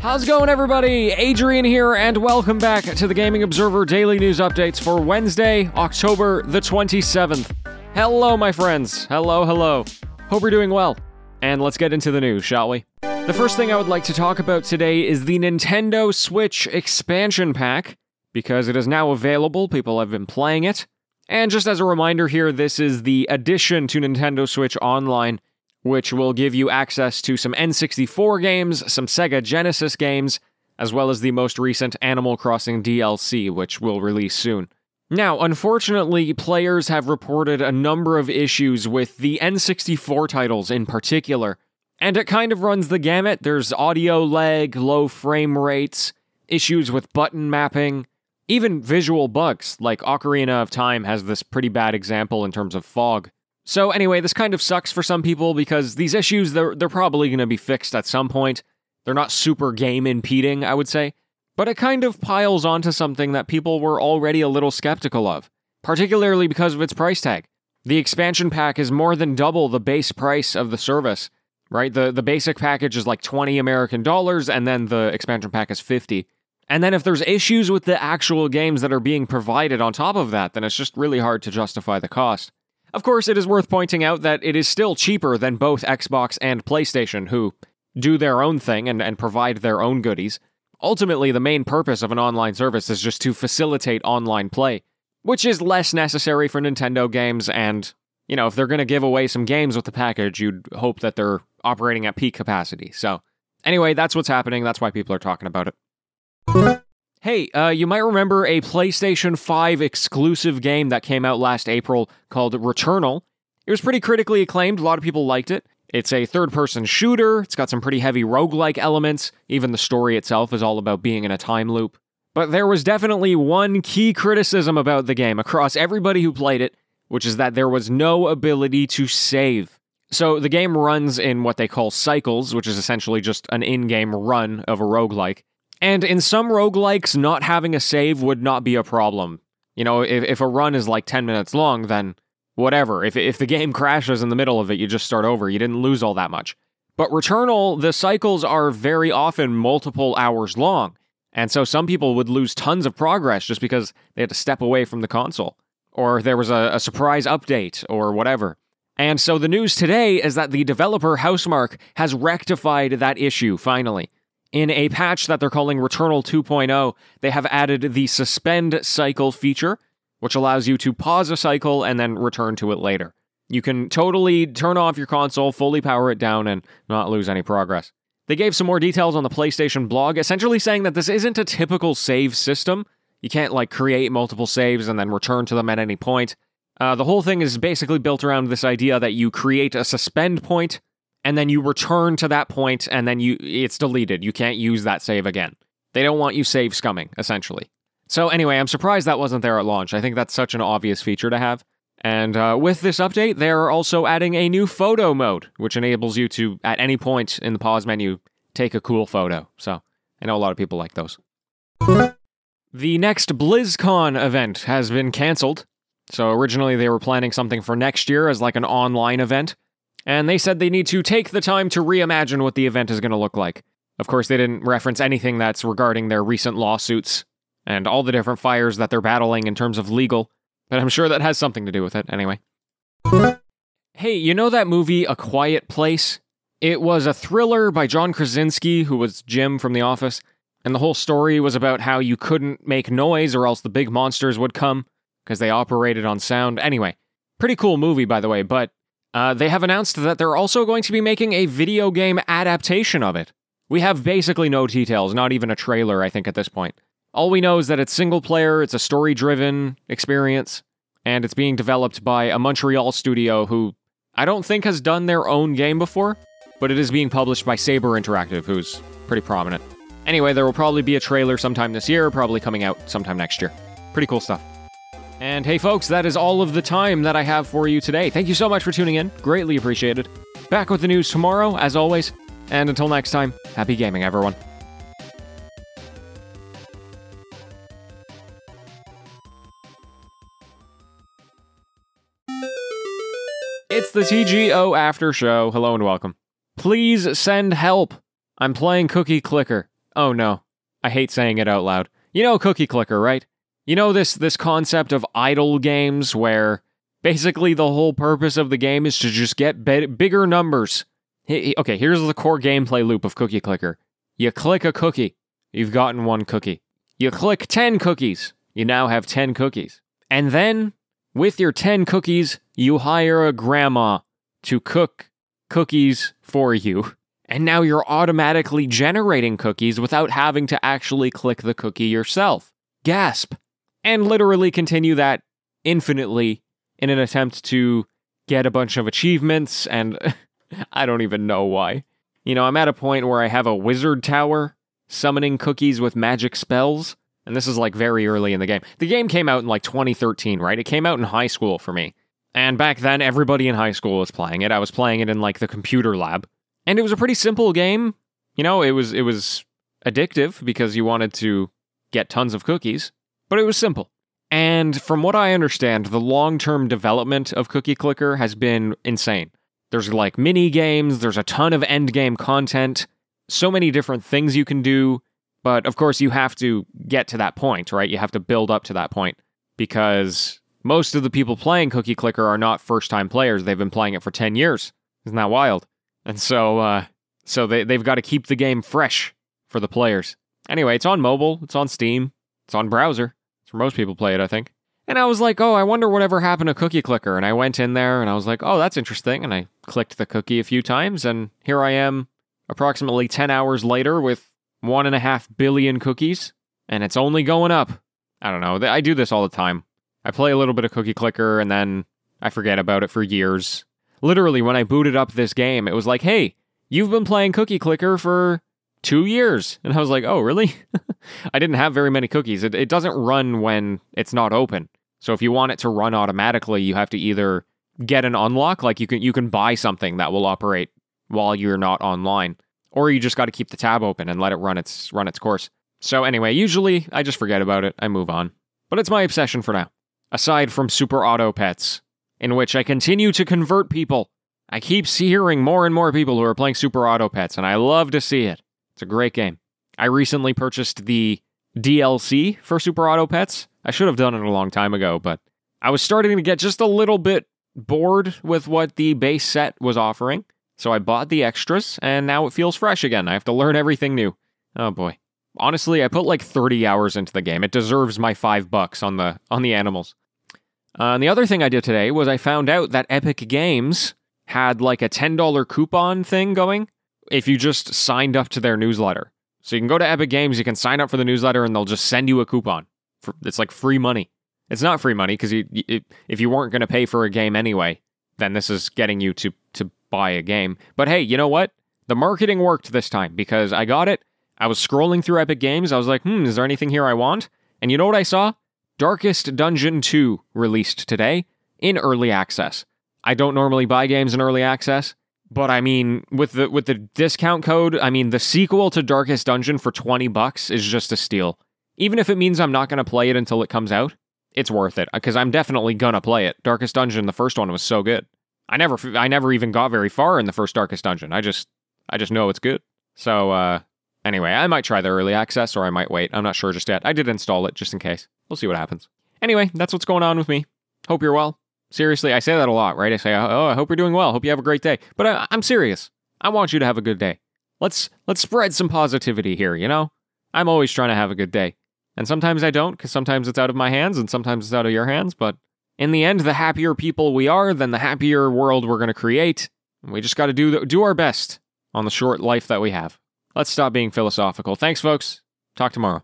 How's it going, everybody? Adrian here, and welcome back to the Gaming Observer Daily News Updates for Wednesday, October the 27th. Hello, my friends. Hello, hello. Hope you're doing well. And let's get into the news, shall we? The first thing I would like to talk about today is the Nintendo Switch expansion pack, because it is now available. People have been playing it. And just as a reminder here, this is the addition to Nintendo Switch Online which will give you access to some N64 games, some Sega Genesis games, as well as the most recent Animal Crossing DLC, which will release soon. Now, unfortunately, players have reported a number of issues with the N64 titles in particular, and it kind of runs the gamut. There's audio lag, low frame rates, issues with button mapping, even visual bugs, like Ocarina of Time has this pretty bad example in terms of fog. So anyway, this kind of sucks for some people because these issues they're they're probably going to be fixed at some point. They're not super game impeding, I would say, but it kind of piles onto something that people were already a little skeptical of, particularly because of its price tag. The expansion pack is more than double the base price of the service, right? The the basic package is like 20 American dollars and then the expansion pack is 50. And then if there's issues with the actual games that are being provided on top of that, then it's just really hard to justify the cost. Of course, it is worth pointing out that it is still cheaper than both Xbox and PlayStation, who do their own thing and, and provide their own goodies. Ultimately, the main purpose of an online service is just to facilitate online play, which is less necessary for Nintendo games. And, you know, if they're going to give away some games with the package, you'd hope that they're operating at peak capacity. So, anyway, that's what's happening. That's why people are talking about it. Hey, uh, you might remember a PlayStation 5 exclusive game that came out last April called Returnal. It was pretty critically acclaimed, a lot of people liked it. It's a third person shooter, it's got some pretty heavy roguelike elements, even the story itself is all about being in a time loop. But there was definitely one key criticism about the game across everybody who played it, which is that there was no ability to save. So the game runs in what they call cycles, which is essentially just an in game run of a roguelike. And in some roguelikes, not having a save would not be a problem. You know, if, if a run is like 10 minutes long, then whatever. If, if the game crashes in the middle of it, you just start over. You didn't lose all that much. But Returnal, the cycles are very often multiple hours long. And so some people would lose tons of progress just because they had to step away from the console, or there was a, a surprise update, or whatever. And so the news today is that the developer Housemarque has rectified that issue finally. In a patch that they're calling Returnal 2.0, they have added the suspend cycle feature, which allows you to pause a cycle and then return to it later. You can totally turn off your console, fully power it down, and not lose any progress. They gave some more details on the PlayStation blog, essentially saying that this isn't a typical save system. You can't, like, create multiple saves and then return to them at any point. Uh, the whole thing is basically built around this idea that you create a suspend point and then you return to that point and then you it's deleted. You can't use that save again. They don't want you save scumming, essentially. So anyway, I'm surprised that wasn't there at launch. I think that's such an obvious feature to have. And uh, with this update, they're also adding a new photo mode, which enables you to, at any point in the pause menu, take a cool photo. So I know a lot of people like those. The next BlizzCon event has been canceled. So originally they were planning something for next year as like an online event, and they said they need to take the time to reimagine what the event is going to look like. Of course, they didn't reference anything that's regarding their recent lawsuits and all the different fires that they're battling in terms of legal, but I'm sure that has something to do with it anyway. Hey, you know that movie A Quiet Place? It was a thriller by John Krasinski, who was Jim from The Office, and the whole story was about how you couldn't make noise or else the big monsters would come because they operated on sound. Anyway, pretty cool movie, by the way, but uh, they have announced that they're also going to be making a video game adaptation of it. We have basically no details, not even a trailer, I think, at this point. All we know is that it's single player, it's a story driven experience, and it's being developed by a Montreal studio who I don't think has done their own game before, but it is being published by Saber Interactive, who's pretty prominent. Anyway, there will probably be a trailer sometime this year, probably coming out sometime next year. Pretty cool stuff. And hey, folks, that is all of the time that I have for you today. Thank you so much for tuning in. Greatly appreciated. Back with the news tomorrow, as always. And until next time, happy gaming, everyone. It's the TGO After Show. Hello and welcome. Please send help. I'm playing Cookie Clicker. Oh no. I hate saying it out loud. You know Cookie Clicker, right? You know this this concept of idle games where basically the whole purpose of the game is to just get be- bigger numbers. Okay, here's the core gameplay loop of Cookie Clicker. You click a cookie, you've gotten one cookie. You click 10 cookies, you now have 10 cookies. And then, with your 10 cookies, you hire a grandma to cook cookies for you. And now you're automatically generating cookies without having to actually click the cookie yourself. Gasp. And literally continue that infinitely in an attempt to get a bunch of achievements, and I don't even know why. You know, I'm at a point where I have a wizard tower summoning cookies with magic spells, and this is like very early in the game. The game came out in like 2013, right? It came out in high school for me. And back then, everybody in high school was playing it. I was playing it in like the computer lab. And it was a pretty simple game. You know, it was it was addictive because you wanted to get tons of cookies, but it was simple. And from what I understand, the long term development of Cookie Clicker has been insane. There's like mini games, there's a ton of end game content, so many different things you can do. But of course, you have to get to that point, right? You have to build up to that point because most of the people playing Cookie Clicker are not first time players. They've been playing it for 10 years. Isn't that wild? And so, uh, so they, they've got to keep the game fresh for the players. Anyway, it's on mobile, it's on Steam, it's on browser. Most people play it, I think. And I was like, oh, I wonder whatever happened to Cookie Clicker. And I went in there and I was like, oh, that's interesting. And I clicked the cookie a few times, and here I am approximately 10 hours later with one and a half billion cookies, and it's only going up. I don't know. I do this all the time. I play a little bit of Cookie Clicker and then I forget about it for years. Literally, when I booted up this game, it was like, hey, you've been playing Cookie Clicker for two years. And I was like, oh, really? I didn't have very many cookies. It, it doesn't run when it's not open. So if you want it to run automatically, you have to either get an unlock, like you can you can buy something that will operate while you're not online, or you just got to keep the tab open and let it run its run its course. So anyway, usually I just forget about it. I move on. But it's my obsession for now. Aside from Super Auto Pets, in which I continue to convert people. I keep hearing more and more people who are playing Super Auto Pets, and I love to see it. It's a great game. I recently purchased the DLC for Super Auto Pets. I should have done it a long time ago, but I was starting to get just a little bit bored with what the base set was offering. So I bought the extras, and now it feels fresh again. I have to learn everything new. Oh boy. Honestly, I put like 30 hours into the game. It deserves my five bucks on the on the animals. Uh, and the other thing I did today was I found out that Epic Games had like a $10 coupon thing going if you just signed up to their newsletter. So you can go to Epic Games, you can sign up for the newsletter, and they'll just send you a coupon. For, it's like free money. It's not free money because if you weren't going to pay for a game anyway, then this is getting you to to buy a game. But hey, you know what? The marketing worked this time because I got it. I was scrolling through Epic Games. I was like, hmm, is there anything here I want? And you know what I saw? Darkest Dungeon 2 released today in early access. I don't normally buy games in early access, but I mean, with the with the discount code, I mean, the sequel to Darkest Dungeon for 20 bucks is just a steal. Even if it means I'm not going to play it until it comes out, it's worth it because I'm definitely going to play it. Darkest Dungeon, the first one was so good. I never I never even got very far in the first Darkest Dungeon. I just I just know it's good. So uh anyway, I might try the early access or I might wait. I'm not sure just yet. I did install it just in case. We'll see what happens. Anyway, that's what's going on with me. Hope you're well. Seriously, I say that a lot, right? I say, oh, "Oh, I hope you're doing well. Hope you have a great day." But I, I'm serious. I want you to have a good day. Let's let's spread some positivity here, you know? I'm always trying to have a good day. And sometimes I don't cuz sometimes it's out of my hands and sometimes it's out of your hands, but in the end, the happier people we are, then the happier world we're going to create. We just got to do do our best on the short life that we have. Let's stop being philosophical. Thanks folks. Talk tomorrow.